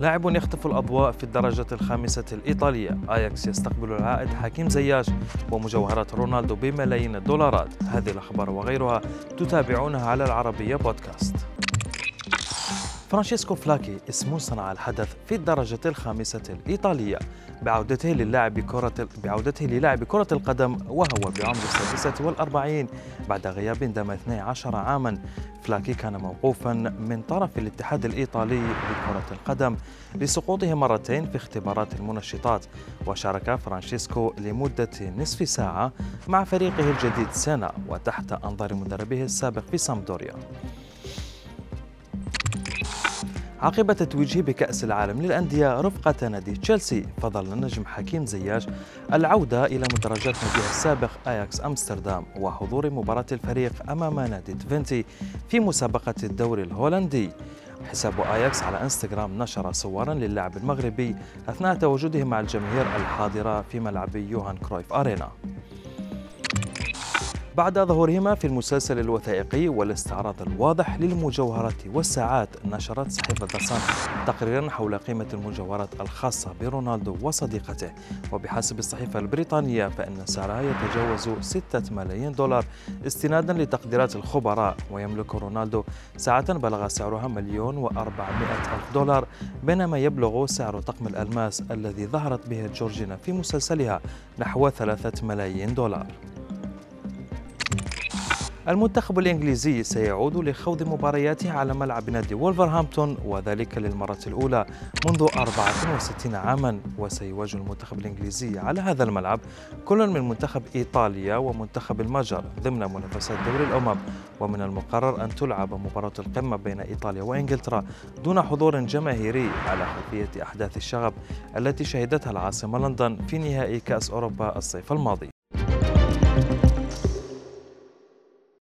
لاعب يخطف الأضواء في الدرجة الخامسة الإيطالية. آياكس يستقبل العائد حكيم زياش ومجوهرات رونالدو بملايين الدولارات. هذه الأخبار وغيرها تتابعونها على العربية بودكاست. فرانشيسكو فلاكي اسم صنع الحدث في الدرجة الخامسة الإيطالية. بعودته للعب كرة بعودته للعب كرة القدم وهو بعمر السادسة والأربعين بعد غياب دام 12 عاما. فلاكي كان موقوفا من طرف الاتحاد الإيطالي لكرة القدم لسقوطه مرتين في اختبارات المنشطات وشارك فرانشيسكو لمدة نصف ساعة مع فريقه الجديد سينا وتحت أنظار مدربه السابق في سامبدوريا. عقب تتويجه بكأس العالم للأندية رفقة نادي تشيلسي فضل النجم حكيم زياش العودة إلى مدرجات ناديه السابق أياكس أمستردام وحضور مباراة الفريق أمام نادي تفينتي في مسابقة الدوري الهولندي. حساب أياكس على إنستغرام نشر صورا للاعب المغربي أثناء تواجده مع الجماهير الحاضرة في ملعب يوهان كرويف أرينا. بعد ظهورهما في المسلسل الوثائقي والاستعراض الواضح للمجوهرات والساعات نشرت صحيفة دسان تقريرا حول قيمة المجوهرات الخاصة برونالدو وصديقته. وبحسب الصحيفة البريطانية فإن سعرها يتجاوز 6 ملايين دولار استنادا لتقديرات الخبراء. ويملك رونالدو ساعة بلغ سعرها مليون وأربعمائة ألف دولار بينما يبلغ سعر طقم الألماس الذي ظهرت به جورجينا في مسلسلها نحو ثلاثة ملايين دولار. المنتخب الإنجليزي سيعود لخوض مبارياته على ملعب نادي وولفرهامبتون وذلك للمرة الأولى منذ 64 عاما. وسيواجه المنتخب الإنجليزي على هذا الملعب كل من منتخب إيطاليا ومنتخب المجر ضمن منافسات دوري الأمم. ومن المقرر أن تلعب مباراة القمة بين إيطاليا وإنجلترا دون حضور جماهيري على خلفية أحداث الشغب التي شهدتها العاصمة لندن في نهائي كأس أوروبا الصيف الماضي.